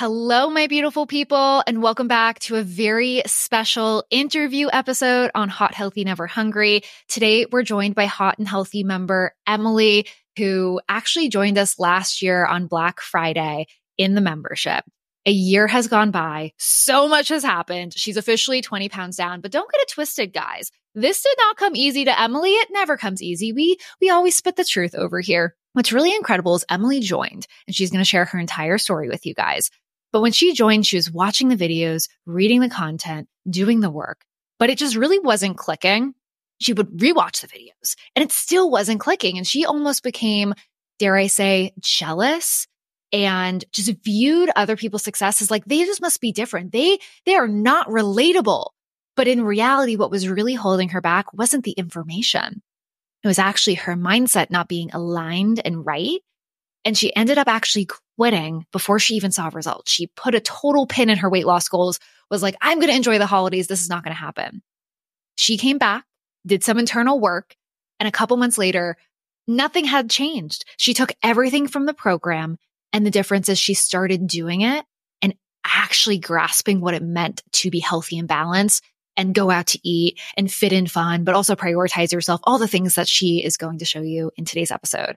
Hello, my beautiful people, and welcome back to a very special interview episode on Hot, Healthy, Never Hungry. Today, we're joined by Hot and Healthy member Emily, who actually joined us last year on Black Friday in the membership. A year has gone by. So much has happened. She's officially 20 pounds down, but don't get it twisted, guys. This did not come easy to Emily. It never comes easy. We, we always spit the truth over here. What's really incredible is Emily joined and she's going to share her entire story with you guys. But when she joined, she was watching the videos, reading the content, doing the work, but it just really wasn't clicking. She would rewatch the videos and it still wasn't clicking. And she almost became, dare I say, jealous and just viewed other people's success as like, they just must be different. They, they are not relatable. But in reality, what was really holding her back wasn't the information. It was actually her mindset not being aligned and right. And she ended up actually quitting before she even saw results. She put a total pin in her weight loss goals, was like, I'm going to enjoy the holidays. This is not going to happen. She came back, did some internal work, and a couple months later, nothing had changed. She took everything from the program. And the difference is she started doing it and actually grasping what it meant to be healthy and balanced and go out to eat and fit in fun, but also prioritize yourself, all the things that she is going to show you in today's episode.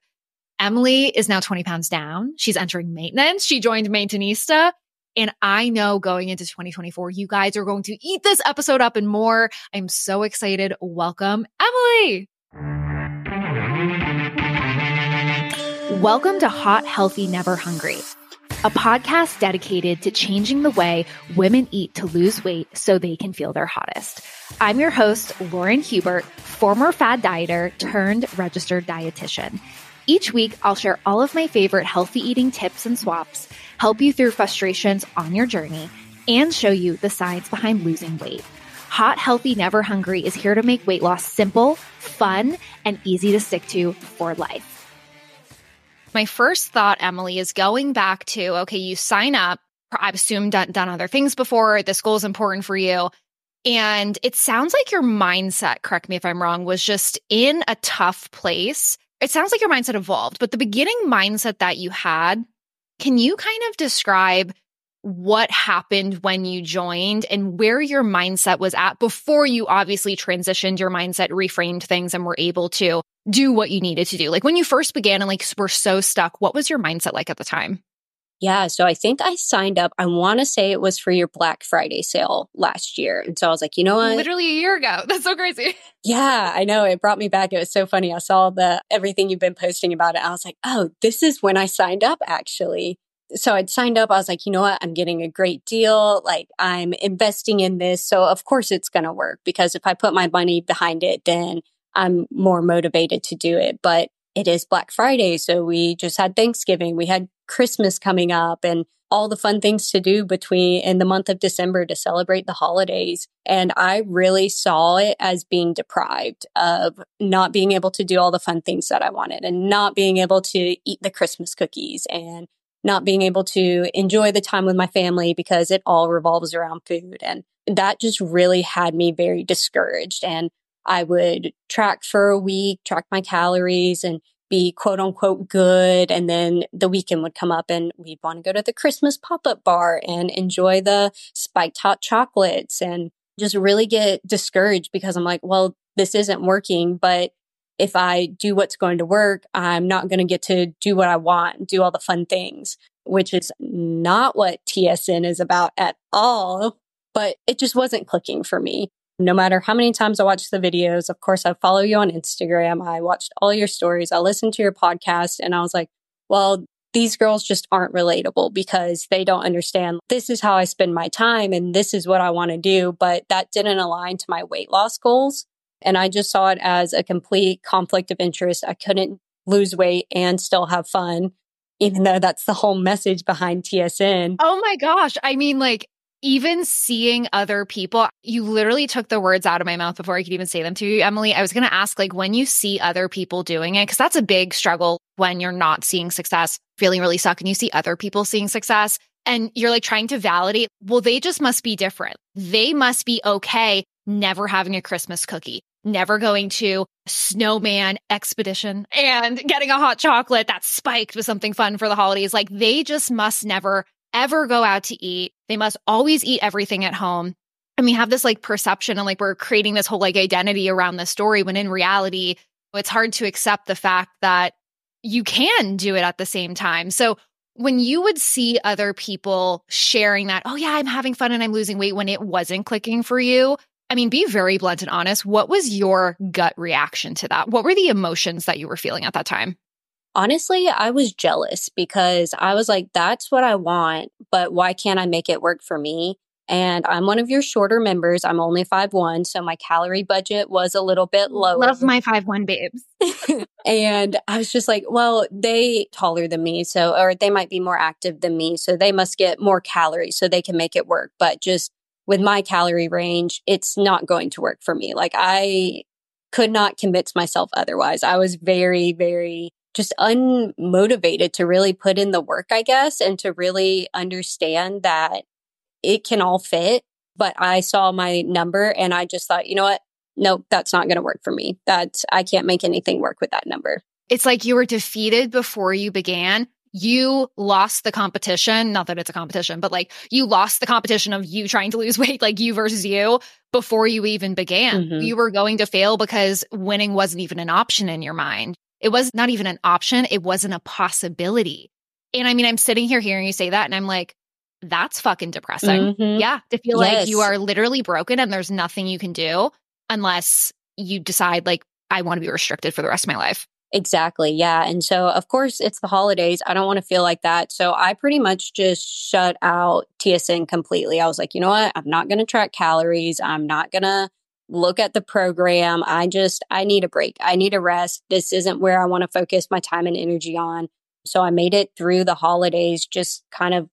Emily is now 20 pounds down. She's entering maintenance. She joined Maintainista. And I know going into 2024, you guys are going to eat this episode up and more. I'm so excited. Welcome, Emily. Welcome to Hot, Healthy, Never Hungry, a podcast dedicated to changing the way women eat to lose weight so they can feel their hottest. I'm your host, Lauren Hubert, former fad dieter turned registered dietitian. Each week, I'll share all of my favorite healthy eating tips and swaps, help you through frustrations on your journey, and show you the science behind losing weight. Hot, Healthy, Never Hungry is here to make weight loss simple, fun, and easy to stick to for life. My first thought, Emily, is going back to okay, you sign up. I've assumed done, done other things before. This goal is important for you. And it sounds like your mindset, correct me if I'm wrong, was just in a tough place it sounds like your mindset evolved, but the beginning mindset that you had, can you kind of describe what happened when you joined and where your mindset was at before you obviously transitioned your mindset, reframed things, and were able to do what you needed to do? Like when you first began and like were so stuck, what was your mindset like at the time? Yeah. So I think I signed up. I want to say it was for your Black Friday sale last year. And so I was like, you know what? Literally a year ago. That's so crazy. Yeah, I know. It brought me back. It was so funny. I saw the everything you've been posting about it. I was like, oh, this is when I signed up actually. So I'd signed up. I was like, you know what? I'm getting a great deal. Like I'm investing in this. So of course it's going to work because if I put my money behind it, then I'm more motivated to do it. But it is Black Friday. So we just had Thanksgiving. We had Christmas coming up and all the fun things to do between in the month of December to celebrate the holidays. And I really saw it as being deprived of not being able to do all the fun things that I wanted and not being able to eat the Christmas cookies and not being able to enjoy the time with my family because it all revolves around food. And that just really had me very discouraged. And I would track for a week, track my calories and be quote unquote good. And then the weekend would come up and we'd want to go to the Christmas pop up bar and enjoy the spiked hot chocolates and just really get discouraged because I'm like, well, this isn't working. But if I do what's going to work, I'm not going to get to do what I want, do all the fun things, which is not what TSN is about at all. But it just wasn't clicking for me no matter how many times I watch the videos, of course, I follow you on Instagram. I watched all your stories. I listened to your podcast and I was like, well, these girls just aren't relatable because they don't understand this is how I spend my time and this is what I want to do. But that didn't align to my weight loss goals. And I just saw it as a complete conflict of interest. I couldn't lose weight and still have fun, even though that's the whole message behind TSN. Oh my gosh. I mean, like, even seeing other people, you literally took the words out of my mouth before I could even say them to you, Emily. I was going to ask, like, when you see other people doing it, because that's a big struggle when you're not seeing success, feeling really stuck, and you see other people seeing success, and you're like trying to validate, well, they just must be different. They must be okay never having a Christmas cookie, never going to snowman expedition and getting a hot chocolate that's spiked with something fun for the holidays. Like, they just must never ever go out to eat. They must always eat everything at home. And we have this like perception and like we're creating this whole like identity around the story when in reality, it's hard to accept the fact that you can do it at the same time. So when you would see other people sharing that, oh, yeah, I'm having fun and I'm losing weight when it wasn't clicking for you, I mean, be very blunt and honest. What was your gut reaction to that? What were the emotions that you were feeling at that time? Honestly, I was jealous because I was like, that's what I want, but why can't I make it work for me? And I'm one of your shorter members. I'm only five one, so my calorie budget was a little bit lower. Love my five one babes. and I was just like, well, they taller than me, so or they might be more active than me, so they must get more calories so they can make it work. But just with my calorie range, it's not going to work for me. Like I could not convince myself otherwise. I was very, very just unmotivated to really put in the work, I guess, and to really understand that it can all fit. But I saw my number and I just thought, you know what? Nope, that's not going to work for me. That I can't make anything work with that number. It's like you were defeated before you began. You lost the competition. Not that it's a competition, but like you lost the competition of you trying to lose weight, like you versus you before you even began. Mm-hmm. You were going to fail because winning wasn't even an option in your mind. It was not even an option. It wasn't a possibility. And I mean, I'm sitting here hearing you say that and I'm like, that's fucking depressing. Mm-hmm. Yeah. To feel yes. like you are literally broken and there's nothing you can do unless you decide, like, I want to be restricted for the rest of my life. Exactly. Yeah. And so, of course, it's the holidays. I don't want to feel like that. So, I pretty much just shut out TSN completely. I was like, you know what? I'm not going to track calories. I'm not going to look at the program. I just, I need a break. I need a rest. This isn't where I want to focus my time and energy on. So, I made it through the holidays, just kind of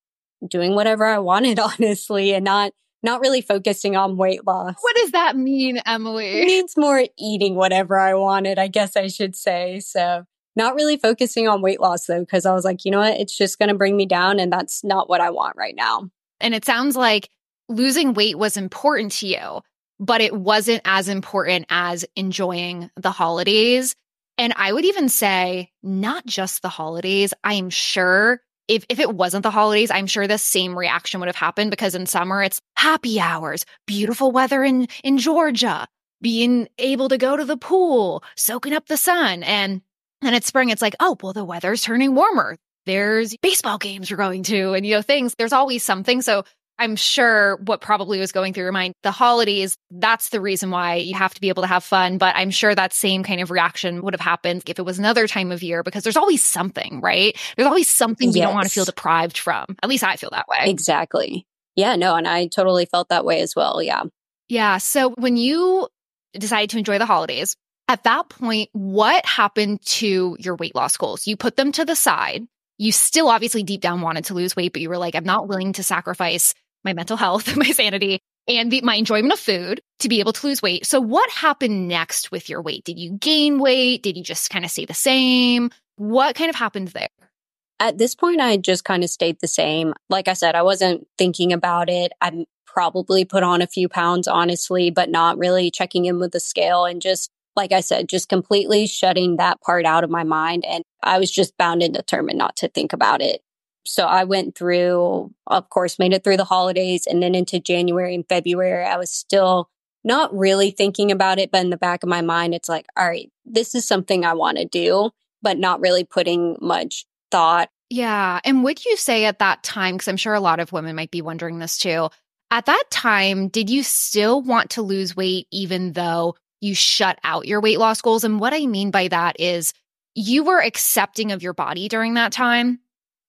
doing whatever I wanted, honestly, and not not really focusing on weight loss. What does that mean, Emily? It means more eating whatever I wanted, I guess I should say. So not really focusing on weight loss though, because I was like, you know what? It's just going to bring me down. And that's not what I want right now. And it sounds like losing weight was important to you, but it wasn't as important as enjoying the holidays. And I would even say, not just the holidays. I am sure if, if it wasn't the holidays, I'm sure the same reaction would have happened because in summer it's happy hours, beautiful weather in, in Georgia, being able to go to the pool, soaking up the sun. And then it's spring, it's like, oh, well, the weather's turning warmer. There's baseball games you're going to and, you know, things. There's always something. So I'm sure what probably was going through your mind, the holidays, that's the reason why you have to be able to have fun. But I'm sure that same kind of reaction would have happened if it was another time of year because there's always something, right? There's always something yes. you don't want to feel deprived from. At least I feel that way. Exactly. Yeah, no, and I totally felt that way as well. Yeah. Yeah. So when you decided to enjoy the holidays, at that point, what happened to your weight loss goals? You put them to the side. You still obviously deep down wanted to lose weight, but you were like, I'm not willing to sacrifice my mental health, my sanity, and the, my enjoyment of food to be able to lose weight. So, what happened next with your weight? Did you gain weight? Did you just kind of stay the same? What kind of happened there? At this point, I just kind of stayed the same. Like I said, I wasn't thinking about it. I probably put on a few pounds, honestly, but not really checking in with the scale and just, like I said, just completely shutting that part out of my mind. And I was just bound and determined not to think about it. So I went through, of course, made it through the holidays and then into January and February. I was still not really thinking about it, but in the back of my mind, it's like, all right, this is something I want to do, but not really putting much thought. Yeah. And would you say at that time, because I'm sure a lot of women might be wondering this too, at that time, did you still want to lose weight even though you shut out your weight loss goals? And what I mean by that is you were accepting of your body during that time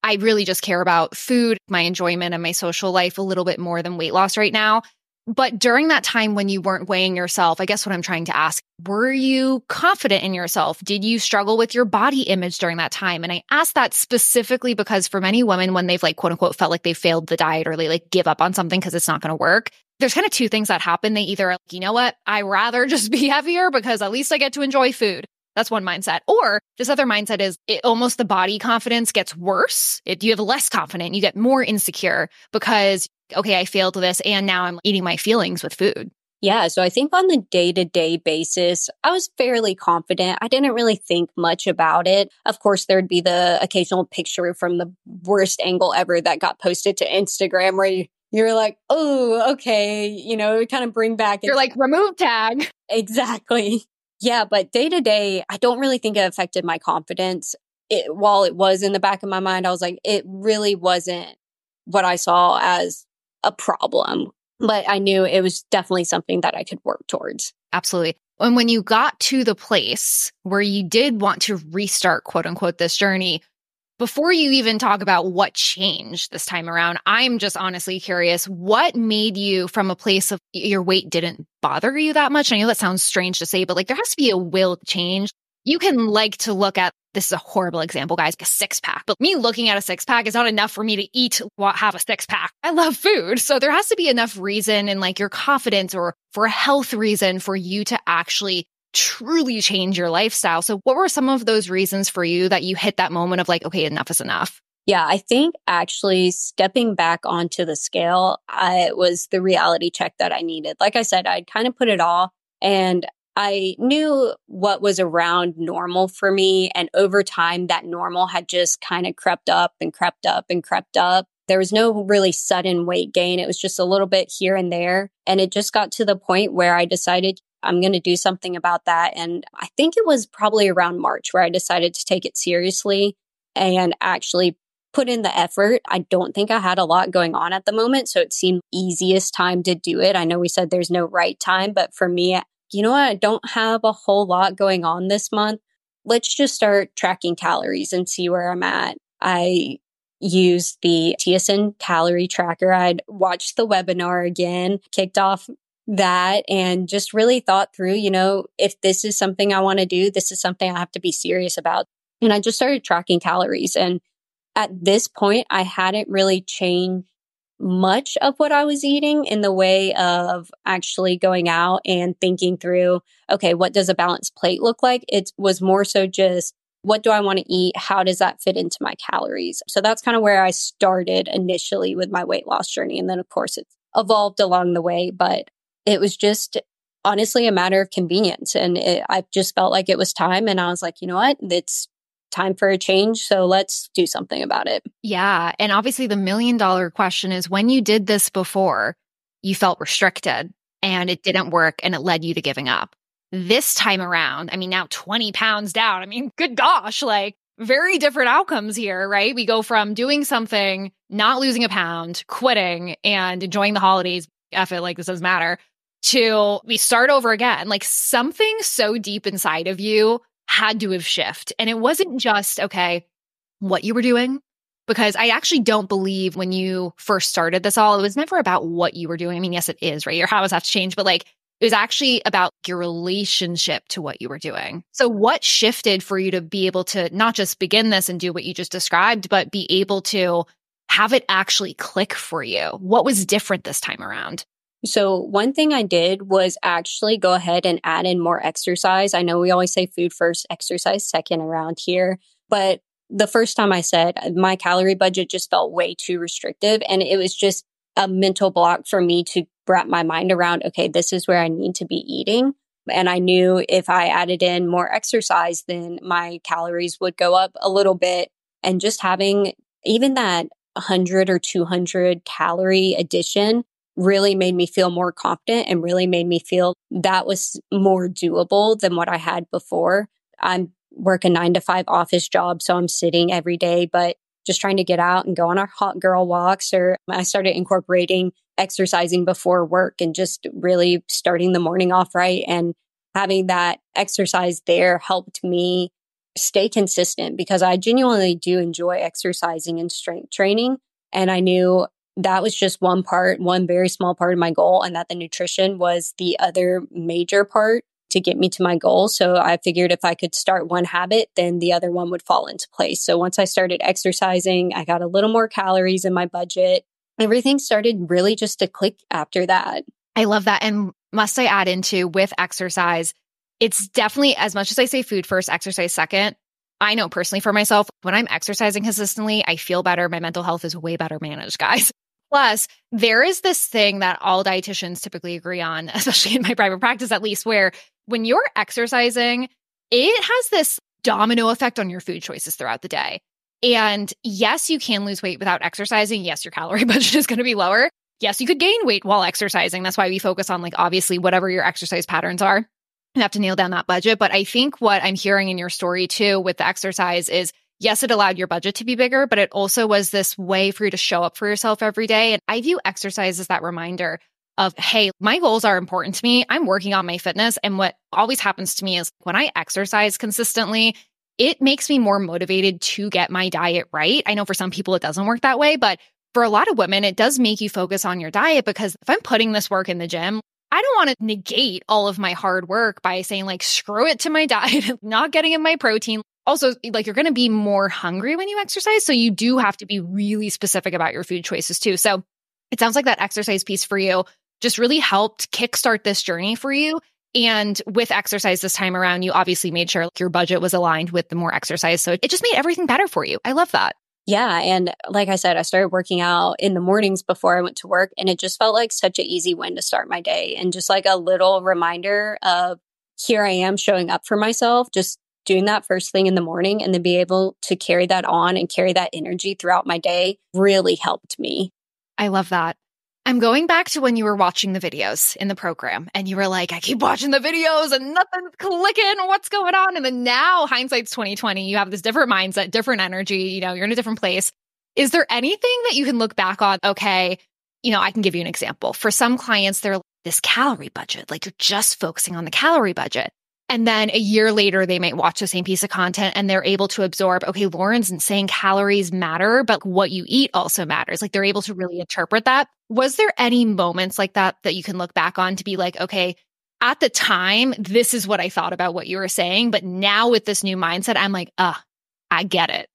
I really just care about food, my enjoyment, and my social life a little bit more than weight loss right now. But during that time when you weren't weighing yourself, I guess what I'm trying to ask, were you confident in yourself? Did you struggle with your body image during that time? And I ask that specifically because for many women, when they've like quote unquote felt like they failed the diet or they like give up on something because it's not going to work, there's kind of two things that happen. They either, like, you know what, I rather just be heavier because at least I get to enjoy food. That's one mindset. Or this other mindset is it almost the body confidence gets worse. It, you have less confident, you get more insecure because, okay, I failed this and now I'm eating my feelings with food. Yeah. So I think on the day to day basis, I was fairly confident. I didn't really think much about it. Of course, there'd be the occasional picture from the worst angle ever that got posted to Instagram where you, you're like, oh, okay, you know, it kind of bring back. You're like, remove tag. Exactly. Yeah. But day to day, I don't really think it affected my confidence. It, while it was in the back of my mind, I was like, it really wasn't what I saw as a problem but I knew it was definitely something that I could work towards. Absolutely. And when you got to the place where you did want to restart, quote unquote, this journey, before you even talk about what changed this time around, I'm just honestly curious what made you from a place of your weight didn't bother you that much? I know that sounds strange to say, but like there has to be a will change. You can like to look at this is a horrible example, guys, a six pack. But me looking at a six pack is not enough for me to eat, what have a six pack. I love food. So there has to be enough reason and like your confidence or for a health reason for you to actually truly change your lifestyle. So what were some of those reasons for you that you hit that moment of like, okay, enough is enough? Yeah, I think actually stepping back onto the scale, I was the reality check that I needed. Like I said, I'd kind of put it off and I knew what was around normal for me. And over time, that normal had just kind of crept up and crept up and crept up. There was no really sudden weight gain. It was just a little bit here and there. And it just got to the point where I decided I'm going to do something about that. And I think it was probably around March where I decided to take it seriously and actually put in the effort. I don't think I had a lot going on at the moment. So it seemed easiest time to do it. I know we said there's no right time, but for me, you know what? I don't have a whole lot going on this month. Let's just start tracking calories and see where I'm at. I used the TSN calorie tracker. I'd watched the webinar again, kicked off that and just really thought through, you know, if this is something I want to do, this is something I have to be serious about. And I just started tracking calories. And at this point, I hadn't really changed much of what I was eating in the way of actually going out and thinking through, okay, what does a balanced plate look like? It was more so just, what do I want to eat? How does that fit into my calories? So that's kind of where I started initially with my weight loss journey. And then, of course, it's evolved along the way, but it was just honestly a matter of convenience. And it, I just felt like it was time. And I was like, you know what? It's time for a change. So let's do something about it. Yeah. And obviously, the million dollar question is when you did this before, you felt restricted and it didn't work and it led you to giving up. This time around, I mean, now 20 pounds down. I mean, good gosh, like very different outcomes here, right? We go from doing something, not losing a pound, quitting and enjoying the holidays. F it, like this doesn't matter to we start over again. Like something so deep inside of you had to have shifted. And it wasn't just, okay, what you were doing, because I actually don't believe when you first started this all, it was never about what you were doing. I mean, yes, it is, right? Your habits have to change, but like it was actually about your relationship to what you were doing. So, what shifted for you to be able to not just begin this and do what you just described, but be able to have it actually click for you? What was different this time around? So one thing I did was actually go ahead and add in more exercise. I know we always say food first, exercise second around here, but the first time I said uh, my calorie budget just felt way too restrictive and it was just a mental block for me to wrap my mind around, okay, this is where I need to be eating. And I knew if I added in more exercise, then my calories would go up a little bit. And just having even that 100 or 200 calorie addition really made me feel more confident and really made me feel that was more doable than what I had before. I'm work a nine to five office job, so I'm sitting every day, but just trying to get out and go on our hot girl walks or I started incorporating exercising before work and just really starting the morning off right and having that exercise there helped me stay consistent because I genuinely do enjoy exercising and strength training. And I knew that was just one part, one very small part of my goal, and that the nutrition was the other major part to get me to my goal. So I figured if I could start one habit, then the other one would fall into place. So once I started exercising, I got a little more calories in my budget. Everything started really just to click after that. I love that. And must I add into with exercise, it's definitely as much as I say food first, exercise second. I know personally for myself, when I'm exercising consistently, I feel better. My mental health is way better managed, guys. Plus, there is this thing that all dietitians typically agree on, especially in my private practice at least, where when you're exercising, it has this domino effect on your food choices throughout the day. And yes, you can lose weight without exercising. Yes, your calorie budget is going to be lower. Yes, you could gain weight while exercising. That's why we focus on like obviously whatever your exercise patterns are. You have to nail down that budget. But I think what I'm hearing in your story too with the exercise is yes, it allowed your budget to be bigger, but it also was this way for you to show up for yourself every day. And I view exercise as that reminder of, hey, my goals are important to me. I'm working on my fitness. And what always happens to me is when I exercise consistently, it makes me more motivated to get my diet right. I know for some people it doesn't work that way, but for a lot of women, it does make you focus on your diet because if I'm putting this work in the gym, I don't want to negate all of my hard work by saying, like, screw it to my diet, not getting in my protein. Also, like, you're going to be more hungry when you exercise. So you do have to be really specific about your food choices too. So it sounds like that exercise piece for you just really helped kickstart this journey for you. And with exercise this time around, you obviously made sure like, your budget was aligned with the more exercise. So it just made everything better for you. I love that. Yeah. And like I said, I started working out in the mornings before I went to work, and it just felt like such an easy win to start my day and just like a little reminder of here I am showing up for myself, just doing that first thing in the morning and then be able to carry that on and carry that energy throughout my day really helped me. I love that. I'm going back to when you were watching the videos in the program and you were like, I keep watching the videos and nothing's clicking. What's going on? And then now hindsight's 2020. You have this different mindset, different energy. You know, you're in a different place. Is there anything that you can look back on? Okay. You know, I can give you an example. For some clients, they're like, this calorie budget, like you're just focusing on the calorie budget. And then a year later, they might watch the same piece of content and they're able to absorb, okay, Lauren's saying calories matter, but what you eat also matters. Like they're able to really interpret that. Was there any moments like that that you can look back on to be like, okay, at the time, this is what I thought about what you were saying. But now with this new mindset, I'm like, ah, I get it.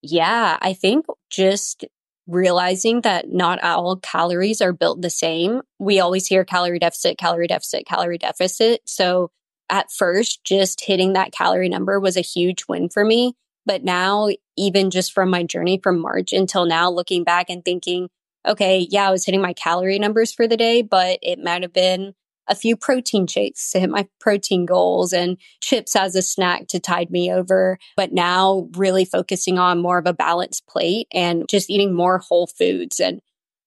Yeah. I think just realizing that not all calories are built the same. We always hear calorie deficit, calorie deficit, calorie deficit. So at first, just hitting that calorie number was a huge win for me. But now, even just from my journey from March until now, looking back and thinking, okay, yeah, I was hitting my calorie numbers for the day, but it might have been a few protein shakes to hit my protein goals and chips as a snack to tide me over. But now really focusing on more of a balanced plate and just eating more whole foods and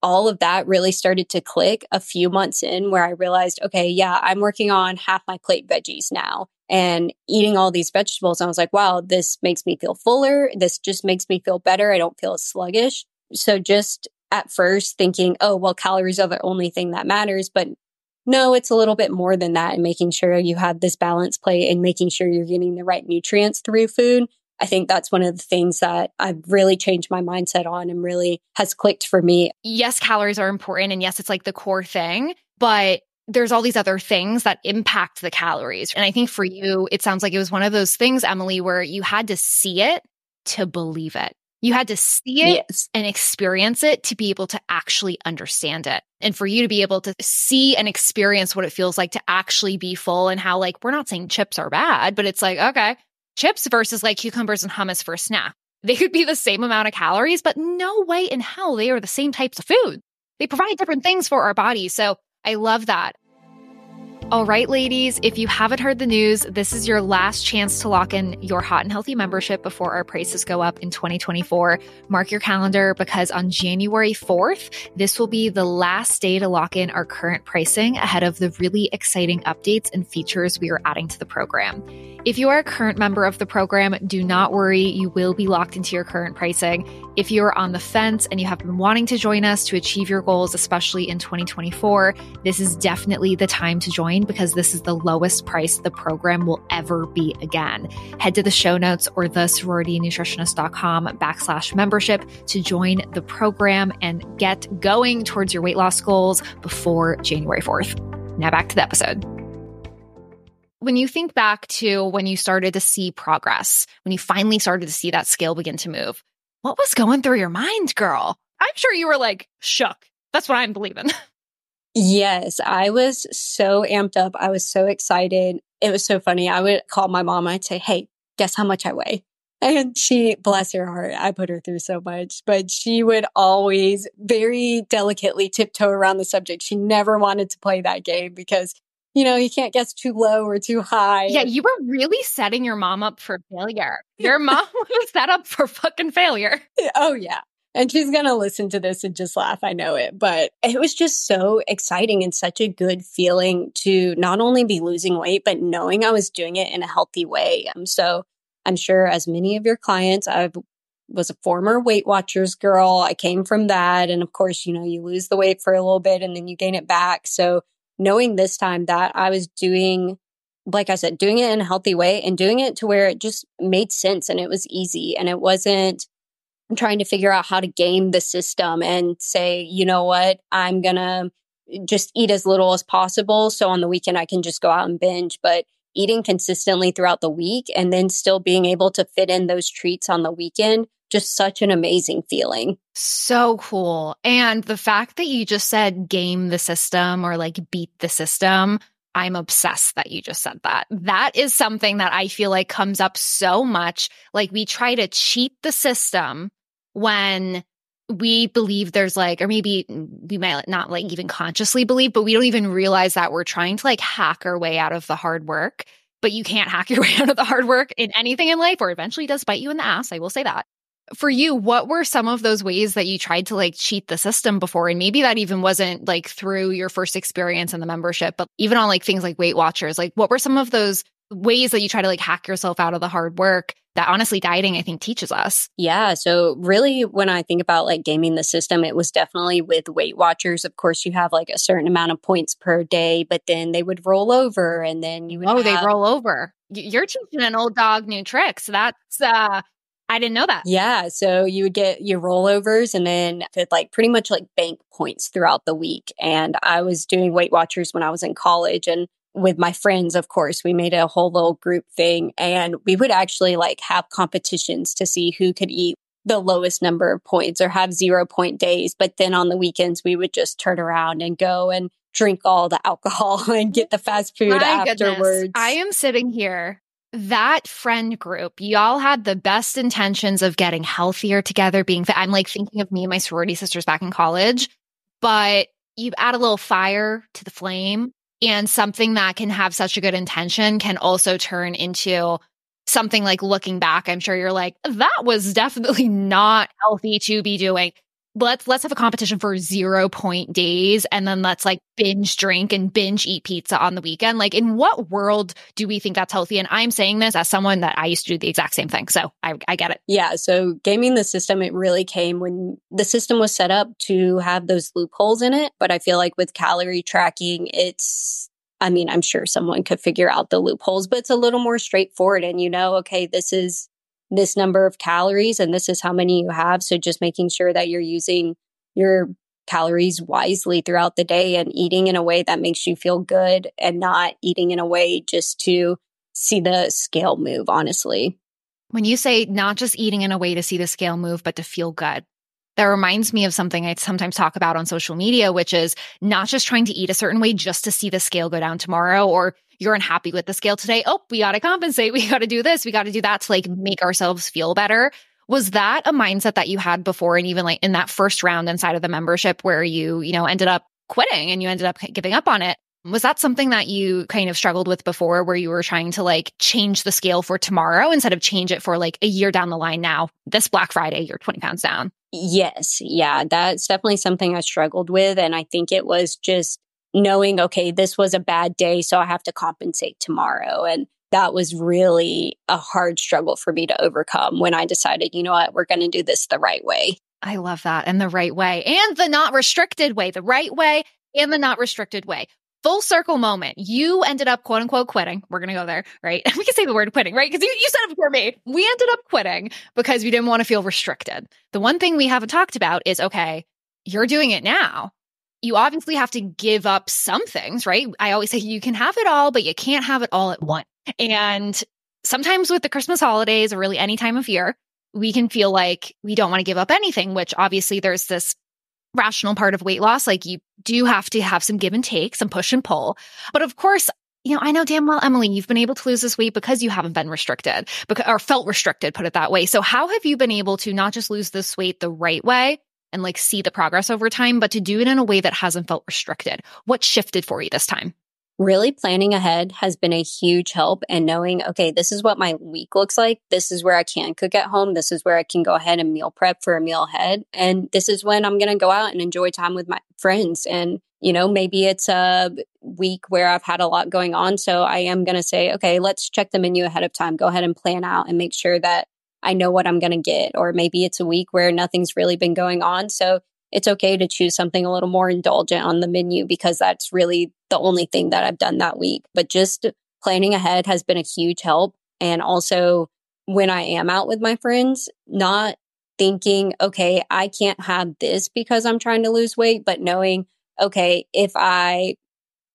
all of that really started to click a few months in where I realized, okay, yeah, I'm working on half my plate veggies now and eating all these vegetables. And I was like, wow, this makes me feel fuller. This just makes me feel better. I don't feel sluggish. So just at first thinking, oh, well, calories are the only thing that matters. But no, it's a little bit more than that and making sure you have this balance plate and making sure you're getting the right nutrients through food I think that's one of the things that I've really changed my mindset on and really has clicked for me. Yes, calories are important. And yes, it's like the core thing, but there's all these other things that impact the calories. And I think for you, it sounds like it was one of those things, Emily, where you had to see it to believe it. You had to see it yes. and experience it to be able to actually understand it. And for you to be able to see and experience what it feels like to actually be full and how, like, we're not saying chips are bad, but it's like, okay, chips versus like cucumbers and hummus for a snack. They could be the same amount of calories, but no way in hell they are the same types of food. They provide different things for our bodies. So I love that. All right, ladies, if you haven't heard the news, this is your last chance to lock in your hot and healthy membership before our prices go up in 2024. Mark your calendar because on January 4th, this will be the last day to lock in our current pricing ahead of the really exciting updates and features we are adding to the program. If you are a current member of the program, do not worry, you will be locked into your current pricing. If you are on the fence and you have been wanting to join us to achieve your goals, especially in 2024, this is definitely the time to because this is the lowest price the program will ever be again. Head to the show notes or the sororitynutritionist.com backslash membership to join the program and get going towards your weight loss goals before January 4th. Now back to the episode when you think back to when you started to see progress, when you finally started to see that scale begin to move, what was going through your mind, girl? I'm sure you were like shook. That's what I'm believing. Yes, I was so amped up. I was so excited. It was so funny. I would call my mom. I'd say, Hey, guess how much I weigh? And she, bless her heart, I put her through so much, but she would always very delicately tiptoe around the subject. She never wanted to play that game because, you know, you can't guess too low or too high. Yeah, you were really setting your mom up for failure. Your mom was set up for fucking failure. Oh, yeah. And she's going to listen to this and just laugh. I know it. But it was just so exciting and such a good feeling to not only be losing weight, but knowing I was doing it in a healthy way. Um, so I'm sure as many of your clients, I was a former Weight Watchers girl. I came from that. And of course, you know, you lose the weight for a little bit and then you gain it back. So knowing this time that I was doing, like I said, doing it in a healthy way and doing it to where it just made sense and it was easy and it wasn't trying to figure out how to game the system and say, you know what, I'm going to eh, just eat as little as possible. So on the weekend, I can just go out and binge. But eating consistently throughout the week and then still being able to fit in those treats on the weekend, just such an amazing feeling. So cool. And the fact that you just said game the system or like beat the system, I'm obsessed that you just said that. That is something that I feel like comes up so much. Like we try to cheat the system when we believe there's like, or maybe we might not like even consciously believe, but we don't even realize that we're trying to like hack our way out of the hard work. But you can't hack your way out of the hard work in anything in life, or eventually does bite you in the ass. I will say that. For you, what were some of those ways that you tried to like cheat the system before? And maybe that even wasn't like through your first experience in the membership, but even on like things like Weight Watchers, like what were some of those ways that you try to like hack yourself out of the hard work that honestly dieting I think teaches us. Yeah, so really when I think about like gaming the system it was definitely with Weight Watchers of course you have like a certain amount of points per day but then they would roll over and then you would Oh, have... they roll over. You're teaching an old dog new tricks. That's uh I didn't know that. Yeah. So you would get your rollovers and then could like pretty much like bank points throughout the week. And I was doing Weight Watchers when I was in college and with my friends, of course, we made a whole little group thing and we would actually like have competitions to see who could eat the lowest number of points or have zero point days. But then on the weekends, we would just turn around and go and drink all the alcohol and get the fast food My afterwards. Goodness. I am sitting here. That friend group, y'all had the best intentions of getting healthier together, being fit. I'm like thinking of me and my sorority sisters back in college, but you add a little fire to the flame and something that can have such a good intention can also turn into something like looking back. I'm sure you're like, that was definitely not healthy to be doing let's let's have a competition for zero point days and then let's like binge drink and binge eat pizza on the weekend. Like in what world do we think that's healthy? And i'm saying this as someone that i used to do the exact same thing. So i, I get it. Yeah. So gaming the system it really came when the system was set up to have those loopholes in it. But i feel like with calorie tracking it's I mean, I'm sure someone could figure out the loopholes, but it's a little more straightforward. And you know, okay, this is this number of calories and this is how many you have. So just making sure that you're using your calories wisely throughout the day and eating in a way that makes you feel good and not eating in a way just to see the scale move, honestly. When you say not just eating in a way to see the scale move, but to feel good, that reminds me of something I sometimes talk about on social media, which is not just trying to eat a certain way just to see the scale go down tomorrow or you're unhappy with the scale today. Oh, we got to compensate. We got to do this. We got to do that to like make ourselves feel better. Was that a mindset that you had before? And even like in that first round inside of the membership where you, you know, ended up quitting and you ended up giving up on it? Was that something that you kind of struggled with before where you were trying to like change the scale for tomorrow instead of change it for like a year down the line now? This Black Friday, you're 20 pounds down. Yes. Yeah. That's definitely something I struggled with. And I think it was just knowing, okay, this was a bad day, so I have to compensate tomorrow. And that was really a hard struggle for me to overcome when I decided, you know what, we're going to do this the right way. I love that. And the right way and the not restricted way, the right way and the not restricted way. Full circle moment. You ended up quote unquote quitting. We're going to go there, right? we can say the word quitting, right? Because you, you said it before me. We ended up quitting because we didn't want to feel restricted. The one thing we haven't talked about is okay, you're doing it now you obviously have to give up some things, right? I always say you can have it all, but you can't have it all at once. And sometimes with the Christmas holidays or really any time of year, we can feel like we don't want to give up anything, which obviously there's this rational part of weight loss. Like you do have to have some give and take, some push and pull. But of course, you know, I know damn well, Emily, you've been able to lose this weight because you haven't been restricted or felt restricted, put it that way. So how have you been able to not just lose this weight the right way and like see the progress over time, but to do it in a way that hasn't felt restricted? What shifted for you this time? really planning ahead has been a huge help and knowing, okay, this is what my week looks like. This is where I can cook at home. This is where I can go ahead and meal prep for a meal ahead. And this is when I'm going to go out and enjoy time with my friends. And, you know, maybe it's a week where I've had a lot going on. So I am going to say, okay, let's check the menu ahead of time. Go ahead and plan out and make sure that I know what I'm going to get. Or maybe it's a week where nothing's really been going on. So it's okay to choose something a little more indulgent on the menu because that's really the only thing that I've done that week. But just planning ahead has been a huge help. And also when I am out with my friends, not thinking, okay, I can't have this because I'm trying to lose weight, but knowing, okay, if I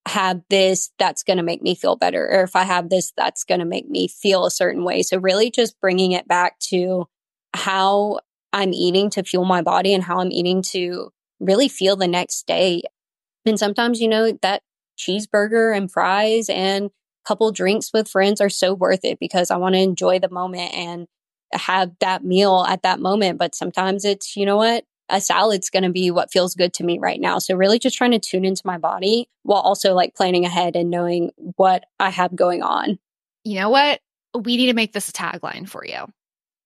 have this, that's going to make me feel better. Or if I have this, that's going to make me feel a certain way. So really just bringing it back to how I'm eating to fuel my body and how I'm eating to really feel the next day. And sometimes, you know, that cheeseburger and fries and couple drinks with friends are so worth it because I want to enjoy the moment and have that meal at that moment. But sometimes it's, you know what? A salad's going to be what feels good to me right now. So really just trying to tune into my body while also like planning ahead and knowing what I have going on. You know what? We need to make this a tagline for you.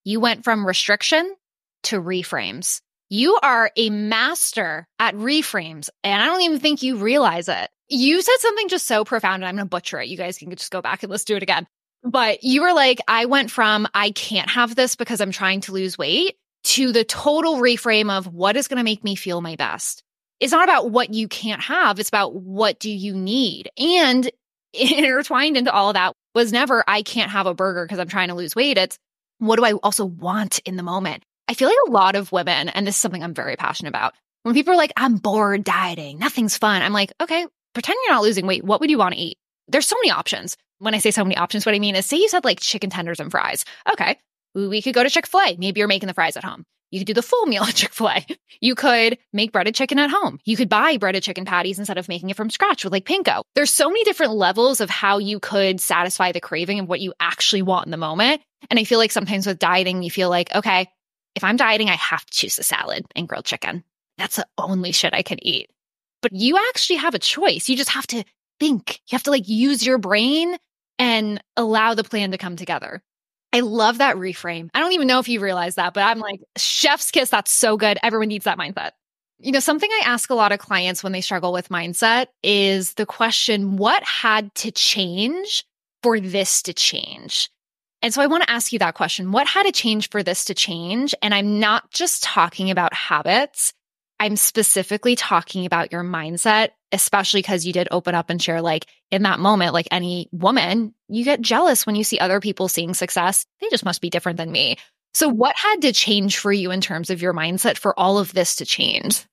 You went from restriction to reframes. You are a master at reframes, and I don't even think you realize it. You said something just so profound, and I'm going to butcher it. You guys can just go back and let's do it again. But you were like, I went from I can't have this because I'm trying to lose weight to the total reframe of what is going to make me feel my best. It's not about what you can't have. It's about what do you need? And intertwined into all of that was never, I can't have a burger because I'm trying to lose weight. It's what do I also want in the moment? I feel like a lot of women, and this is something I'm very passionate about, when people are like, I'm bored dieting, nothing's fun, I'm like, okay, pretend you're not losing weight. What would you want to eat? There's so many options. When I say so many options, what I mean is say you said like chicken tenders and fries. Okay, we could go to Chick fil A. Maybe you're making the fries at home. You could do the full meal at Chick fil A. You could make breaded chicken at home. You could buy breaded chicken patties instead of making it from scratch with like panko. There's so many different levels of how you could satisfy the craving of what you actually want in the moment. And I feel like sometimes with dieting, you feel like, okay, if I'm dieting, I have to choose a salad and grilled chicken. That's the only shit I can eat. But you actually have a choice. You just have to think. You have to like use your brain and allow the plan to come together. I love that reframe. I don't even know if you realize that, but I'm like, chef's kiss. That's so good. Everyone needs that mindset. You know, something I ask a lot of clients when they struggle with mindset is the question, what had to change for this to change? And so I want to ask you that question. What had to change for this to change? And I'm not just talking about habits. I'm specifically talking about your mindset, especially because you did open up and share, like, in that moment, like any woman, you get jealous when you see other people seeing success. They just must be different than me. So, what had to change for you in terms of your mindset for all of this to change?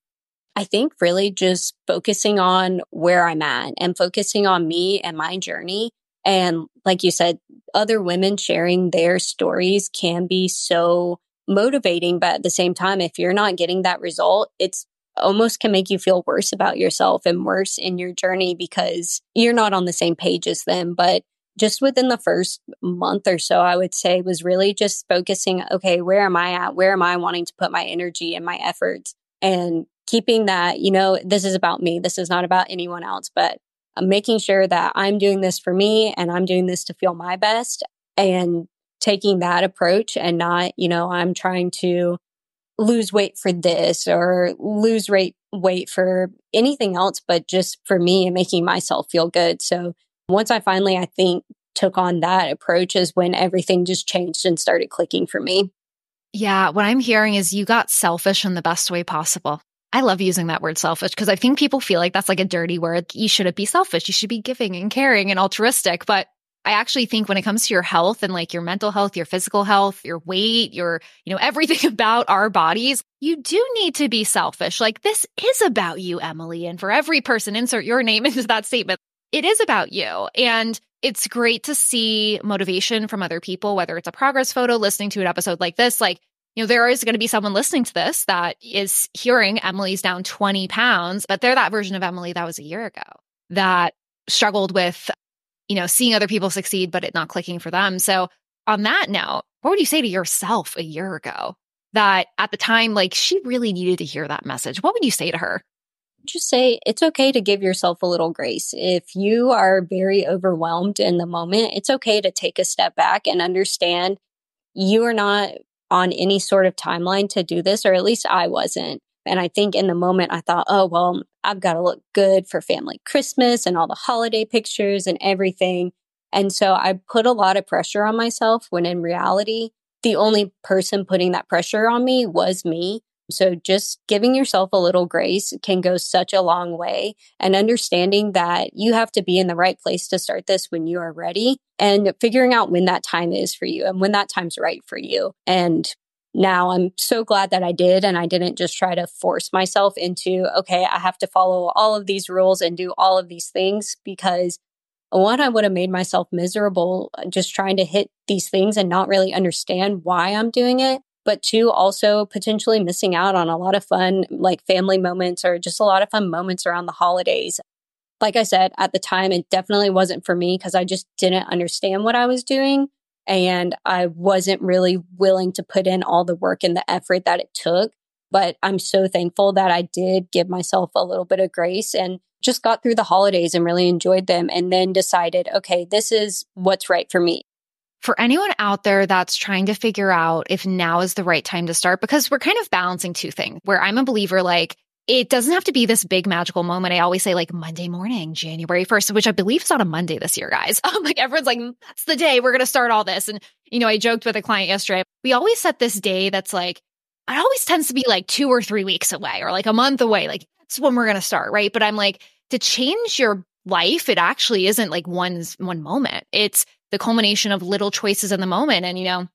I think really just focusing on where I'm at and focusing on me and my journey and like you said, other women sharing their stories can be so motivating. But at the same time, if you're not getting that result, it's almost can make you feel worse about yourself and worse in your journey because you're not on the same page as them. But just within the first month or so, I would say was really just focusing, okay, where am I at? Where am I wanting to put my energy and my efforts? And keeping that, you know, this is about me. This is not about anyone else, but making sure that I'm doing this for me and I'm doing this to feel my best and taking that approach and not, you know, I'm trying to lose weight for this or lose weight weight for anything else, but just for me and making myself feel good. So once I finally, I think, took on that approach is when everything just changed and started clicking for me. Yeah. What I'm hearing is you got selfish in the best way possible. I love using that word selfish because I think people feel like that's like a dirty word. You shouldn't be selfish. You should be giving and caring and altruistic. But I actually think when it comes to your health and like your mental health, your physical health, your weight, your, you know, everything about our bodies, you do need to be selfish. Like this is about you, Emily. And for every person, insert your name into that statement. It is about you. And it's great to see motivation from other people, whether it's a progress photo, listening to an episode like this. Like you know, there is going to be someone listening to this that is hearing Emily's down 20 pounds, but they're that version of Emily that was a year ago that struggled with you know, seeing other people succeed, but it not clicking for them. So, on that note, what would you say to yourself a year ago that at the time, like she really needed to hear that message? What would you say to her? Just say it's okay to give yourself a little grace. If you are very overwhelmed in the moment, it's okay to take a step back and understand you are not on any sort of timeline to do this, or at least I wasn't. And I think in the moment I thought, oh, well, I've got to look good for family Christmas and all the holiday pictures and everything. And so I put a lot of pressure on myself when in reality, the only person putting that pressure on me was me. So just giving yourself a little grace can go such a long way and understanding that you have to be in the right place to start this when you are ready and figuring out when that time is for you and when that time's right for you. And now I'm so glad that I did and I didn't just try to force myself into, okay, I have to follow all of these rules and do all of these things because one, I would have made myself miserable uh, just trying to hit these things and not really understand why I'm doing it. But two, also potentially missing out on a lot of fun, like family moments or just a lot of fun moments around the holidays. Like I said, at the time, it definitely wasn't for me because I just didn't understand what I was doing. And I wasn't really willing to put in all the work and the effort that it took. But I'm so thankful that I did give myself a little bit of grace and just got through the holidays and really enjoyed them and then decided, okay, this is what's right for me. For anyone out there that's trying to figure out if now is the right time to start, because we're kind of balancing two things where I'm a believer like, it doesn't have to be this big magical moment. I always say like Monday morning, January 1st, which I believe is on a Monday this year, guys. I'm like, everyone's like, mm, that's the day we're going to start all this. And, you know, I joked with a client yesterday. We always set this day that's like, it always tends to be like two or three weeks away or like a month away. Like that's when we're going to start. Right. But I'm like, to change your life, it actually isn't like one's one moment. It's the culmination of little choices in the moment. And, you know,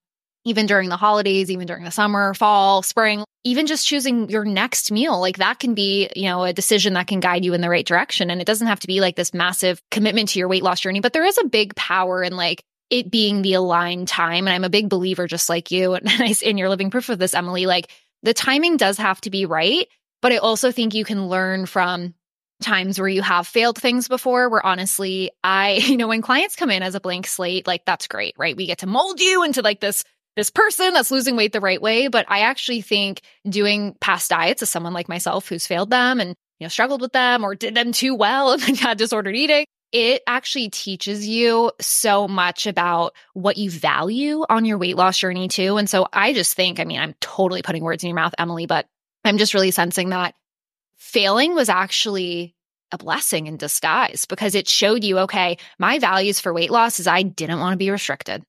even during the holidays, even during the summer, fall, spring, even just choosing your next meal, like that can be, you know, a decision that can guide you in the right direction. And it doesn't have to be like this massive commitment to your weight loss journey, but there is a big power in like it being the aligned time. And I'm a big believer, just like you, and, I, and you're living proof of this, Emily, like the timing does have to be right. But I also think you can learn from times where you have failed things before where honestly i you know when clients come in as a blank slate like that's great right we get to mold you into like this this person that's losing weight the right way. But I actually think doing past diets as someone like myself who's failed them and you know struggled with them or did them too well and had disordered eating, it actually teaches you so much about what you value on your weight loss journey too. And so I just think, I mean, I'm totally putting words in your mouth, Emily, but I'm just really sensing that failing was actually a blessing in disguise because it showed you, okay, my values for weight loss is I didn't want to be restricted.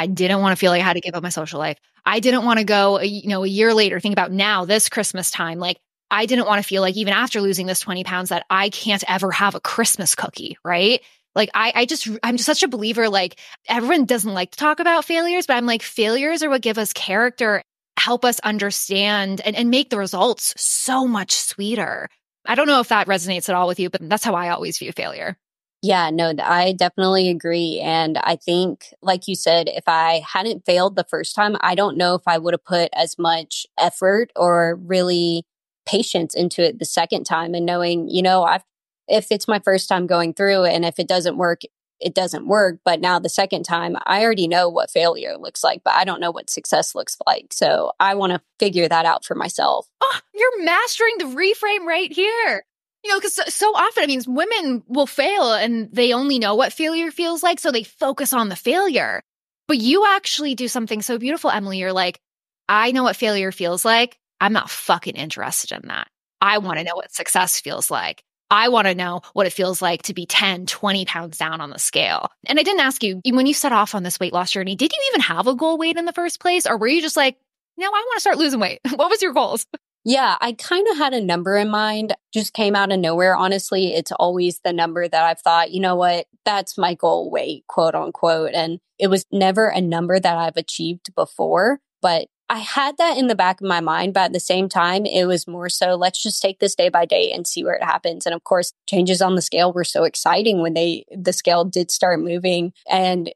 I didn't want to feel like I had to give up my social life. I didn't want to go, uh, you know, a year later, think about now, this Christmas time. Like, I didn't want to feel like even after losing this 20 pounds that I can't ever have a Christmas cookie, right? Like I, I just, I'm just such a believer. Like everyone doesn't like to talk about failures, but I'm like, failures are what give us character, help us understand and, and make the results so much sweeter. I don't know if that resonates at all with you, but that's how I always view failure. Yeah, no, I definitely agree. And I think, like you said, if I hadn't failed the first time, I don't know if I would have put as much effort or really patience into it the second time and knowing, you know, I've, if it's my first time going through and if it doesn't work, it doesn't work. But now the second time, I already know what failure looks like, but I don't know what success looks like. So I want to figure that out for myself. Oh, you're mastering the reframe right here. You know, because so, often, I mean, women will fail and they only know what failure feels like. So they focus on the failure. But you actually do something so beautiful, Emily. You're like, I know what failure feels like. I'm not fucking interested in that. I want to know what success feels like. I want to know what it feels like to be 10, 20 pounds down on the scale. And I didn't ask you, when you set off on this weight loss journey, did you even have a goal weight in the first place? Or were you just like, no, I want to start losing weight? what was your goals? Yeah, I kind of had a number in mind, just came out of nowhere. Honestly, it's always the number that I've thought, you know what, that's my goal weight, quote unquote. And it was never a number that I've achieved before, but I had that in the back of my mind. But at the same time, it was more so let's just take this day by day and see where it happens. And of course, changes on the scale were so exciting when they, the scale did start moving. And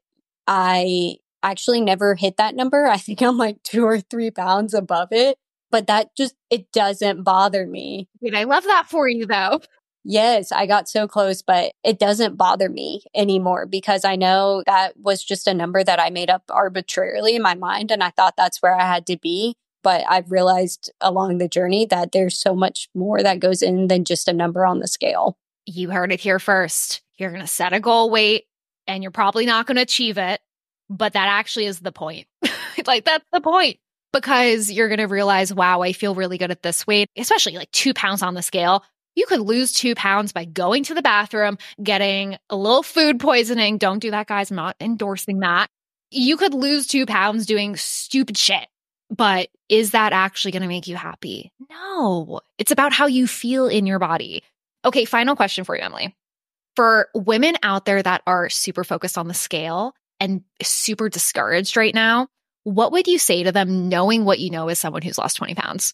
I actually never hit that number. I think I'm like two or three pounds above it but that just it doesn't bother me. Wait, I love that for you though. Yes, I got so close, but it doesn't bother me anymore because I know that was just a number that I made up arbitrarily in my mind. And I thought that's where I had to be. But I've realized along the journey that there's so much more that goes in than just a number on the scale. You heard it here first. You're going to set a goal weight and you're probably not going to achieve it. But that actually is the point. like, that's the point because you're going to realize, wow, I feel really good at this weight, especially like two pounds on the scale. You could lose two pounds by going to the bathroom, getting a little food poisoning. Don't do that, guys. I'm not endorsing that. You could lose two pounds doing stupid shit. But is that actually going to make you happy? No, it's about how you feel in your body. Okay, final question for you, Emily. For women out there that are super focused on the scale and super discouraged right now, what would you say to them knowing what you know as someone who's lost 20 pounds?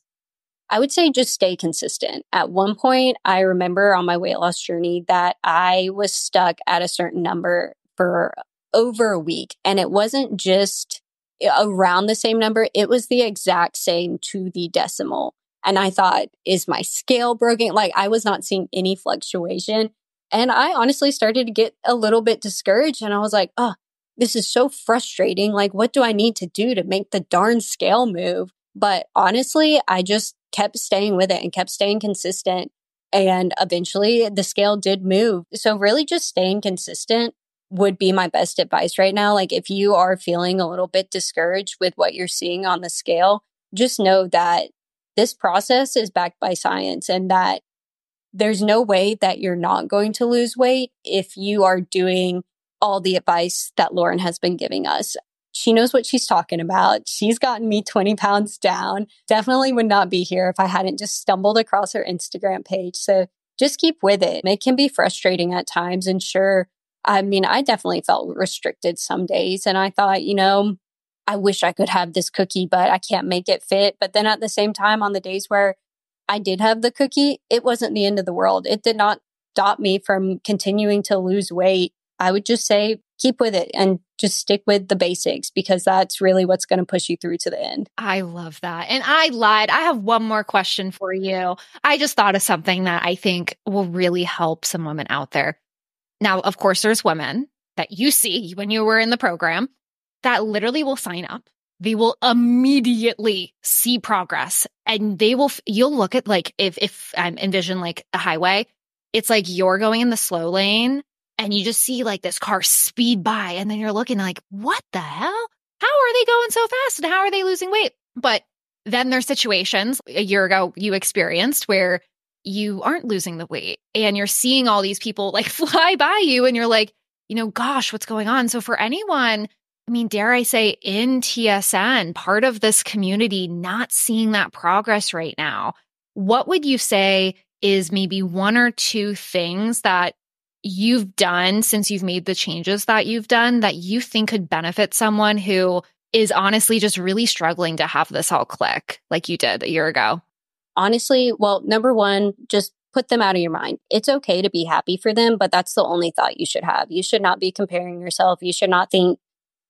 I would say just stay consistent. At one point, I remember on my weight loss journey that I was stuck at a certain number for over a week. And it wasn't just around the same number, it was the exact same to the decimal. And I thought, is my scale broken? Like I was not seeing any fluctuation. And I honestly started to get a little bit discouraged. And I was like, oh, this is so frustrating. Like, what do I need to do to make the darn scale move? But honestly, I just kept staying with it and kept staying consistent. And eventually the scale did move. So really just staying consistent would be my best advice right now. Like if you are feeling a little bit discouraged with what you're seeing on the scale, just know that this process is backed by science and that there's no way that you're not going to lose weight if you are doing all the advice that Lauren has been giving us. She knows what she's talking about. She's gotten me 20 pounds down. Definitely would not be here if I hadn't just stumbled across her Instagram page. So just keep with it. It can be frustrating at times. And sure, I mean, I definitely felt restricted some days. And I thought, you know, I wish I could have this cookie, but I can't make it fit. But then at the same time, on the days where I did have the cookie, it wasn't the end of the world. It did not stop me from continuing to lose weight. I would just say keep with it and just stick with the basics because that's really what's going to push you through to the end. I love that. And I lied. I have one more question for you. I just thought of something that I think will really help some women out there. Now, of course, there's women that you see when you were in the program that literally will sign up. They will immediately see progress and they will, you'll look at like, if, if I'm envision like a highway, it's like you're going in the slow lane and you just see like this car speed by and then you're looking like, what the hell? How are they going so fast and how are they losing weight? But then there's situations a year ago you experienced where you aren't losing the weight and you're seeing all these people like fly by you and you're like, you know, gosh, what's going on? So for anyone, I mean, dare I say in TSN, part of this community not seeing that progress right now, what would you say is maybe one or two things that you've done since you've made the changes that you've done that you think could benefit someone who is honestly just really struggling to have this all click like you did a year ago? Honestly, well, number one, just put them out of your mind. It's okay to be happy for them, but that's the only thought you should have. You should not be comparing yourself. You should not think,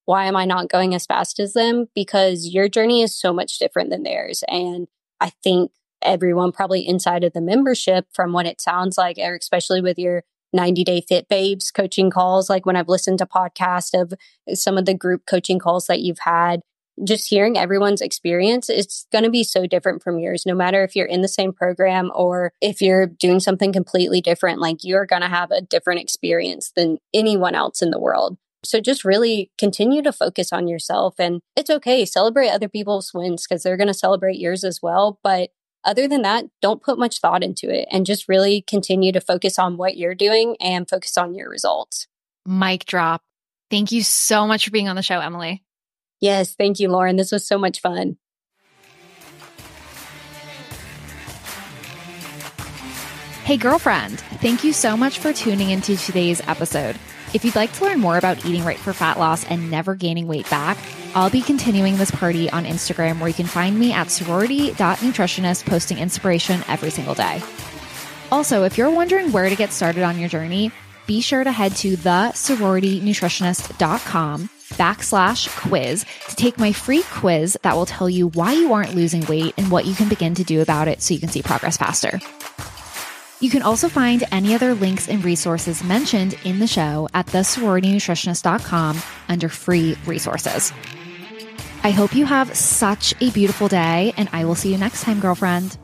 why am I not going as fast as them? Because your journey is so much different than theirs. And I think everyone probably inside of the membership, from what it sounds like, or especially with your 90 day fit babes coaching calls, like when I've listened to podcasts of some of the group coaching calls that you've had, just hearing everyone's experience, it's going to be so different from yours, no matter if you're in the same program or if you're doing something completely different. Like you're going to have a different experience than anyone else in the world. So just really continue to focus on yourself. And it's okay. Celebrate other people's wins because they're going to celebrate yours as well. But other than that, don't put much thought into it and just really continue to focus on what you're doing and focus on your results. Mic drop. Thank you so much for being on the show, Emily. Yes, thank you, Lauren. This was so much fun. Hey, girlfriend, thank you so much for tuning into today's episode. If you'd like to learn more about eating right for fat loss and never gaining weight back, I'll be continuing this party on Instagram where you can find me at sorority.nutritionist posting inspiration every single day. Also, if you're wondering where to get started on your journey, be sure to head to the sororitynutritionist.com backslash quiz to take my free quiz that will tell you why you aren't losing weight and what you can begin to do about it so you can see progress faster. You can also find any other links and resources mentioned in the show at thesororitynutritionist.com under free resources. I hope you have such a beautiful day, and I will see you next time, girlfriend.